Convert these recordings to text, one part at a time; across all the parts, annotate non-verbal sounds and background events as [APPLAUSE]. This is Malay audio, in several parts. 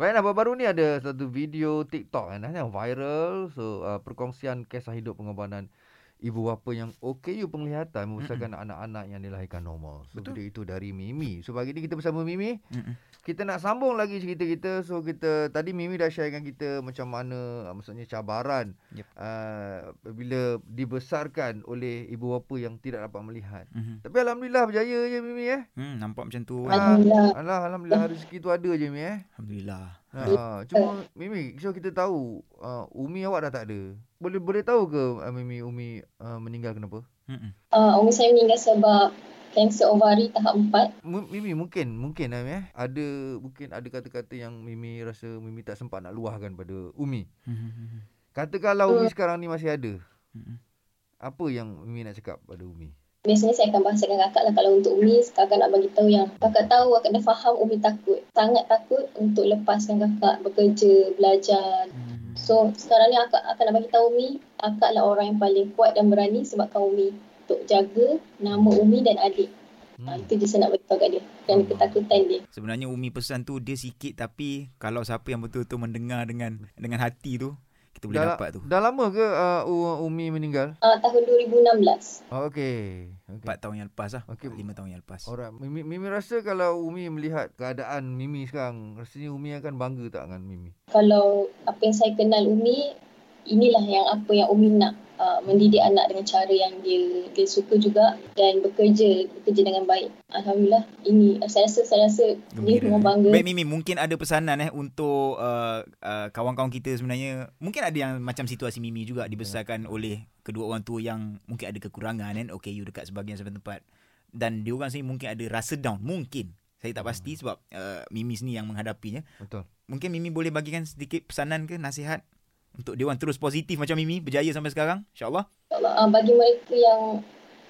Baiklah, baru-baru ni ada satu video TikTok kan, yang viral. So, uh, perkongsian kisah hidup pengorbanan ibu bapa yang OKU penglihatan membesarkan mm-hmm. anak-anak yang dilahirkan normal. So, Betul. itu dari Mimi. So, pagi ni kita bersama Mimi. Mm-hmm. Kita nak sambung lagi cerita kita. So, kita tadi Mimi dah share dengan kita macam mana uh, maksudnya cabaran yep. uh, bila dibesarkan oleh ibu bapa yang tidak dapat melihat. Mm-hmm. Tapi Alhamdulillah berjaya je Mimi eh. Hmm, nampak macam tu. Alhamdulillah. Uh, Alhamdulillah rezeki tu ada je Mimi eh. Alhamdulillah. Ha, cuma Mimi, so kita tahu uh, Umi awak dah tak ada. Boleh boleh tahu ke uh, Mimi Umi uh, meninggal kenapa? Uh, Umi saya meninggal sebab kanser ovari tahap 4. Mimi mungkin mungkin lah eh. Ada mungkin ada kata-kata yang Mimi rasa Mimi tak sempat nak luahkan pada Umi. Katakanlah Umi uh. sekarang ni masih ada. Apa yang Mimi nak cakap pada Umi? Biasanya saya akan bahas dengan kakak lah kalau untuk Umi kakak nak bagi tahu yang kakak tahu kakak dah faham Umi takut. Sangat takut untuk lepaskan kakak bekerja, belajar. Hmm. So sekarang ni kakak akan nak bagi tahu Umi kakak lah orang yang paling kuat dan berani sebabkan Umi untuk jaga nama Umi dan adik. Hmm. Ha, itu je saya nak bagi tahu kat dia dan hmm. ketakutan dia. Sebenarnya Umi pesan tu dia sikit tapi kalau siapa yang betul-betul mendengar dengan dengan hati tu kita boleh dah, dapat tu. Dah lama ke uh, Umi meninggal? Uh, tahun 2016. Oh, okey. Okay. 4 tahun yang lepas lah. Okay. 5 tahun yang lepas. Alright. Mimi, Mimi rasa kalau Umi melihat keadaan Mimi sekarang, rasanya Umi akan bangga tak dengan Mimi? Kalau apa yang saya kenal Umi, inilah yang apa yang Umi nak mendidik anak dengan cara yang dia dia suka juga dan bekerja bekerja dengan baik. Alhamdulillah ini saya rasa saya rasa dia semua bangga. Baik Mimi mungkin ada pesanan eh untuk uh, uh, kawan-kawan kita sebenarnya mungkin ada yang macam situasi Mimi juga dibesarkan yeah. oleh kedua orang tua yang mungkin ada kekurangan kan. Okay you dekat sebahagian sebahagian tempat dan dia orang sini mungkin ada rasa down mungkin saya tak pasti hmm. sebab uh, Mimi sini yang menghadapinya. Betul. Mungkin Mimi boleh bagikan sedikit pesanan ke nasihat untuk dia orang terus positif macam Mimi berjaya sampai sekarang insyaallah. Insyaallah uh, bagi mereka yang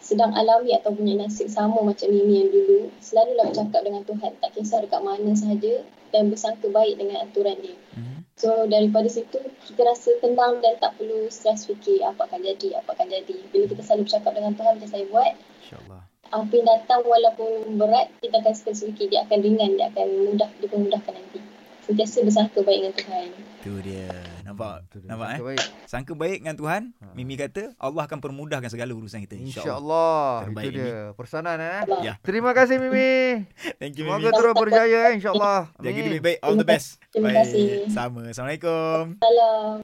sedang alami atau punya nasib sama macam Mimi yang dulu selalulah bercakap dengan Tuhan tak kisah dekat mana sahaja dan bersangka baik dengan aturan dia. Mm-hmm. so daripada situ kita rasa tenang dan tak perlu stres fikir apa akan jadi apa akan jadi. Bila kita selalu bercakap dengan Tuhan macam saya buat insyaallah. apa yang datang walaupun berat kita akan stres fikir dia akan ringan dia akan mudah dipermudahkan nanti sentiasa bersangka baik dengan Tuhan tu dia Nampak? Hmm, Nampak Sangka eh? Baik. Sangka baik dengan Tuhan. Ha. Mimi kata Allah akan permudahkan segala urusan kita insya-Allah. Insya-Allah. Itu dia. Mimi. Persanan eh. Ya. Terima kasih Mimi. [LAUGHS] Thank you Semoga Mimi. terus berjaya eh insya-Allah. Jaga diri baik. All the best. Terima kasih. Sama. Assalamualaikum. Salam.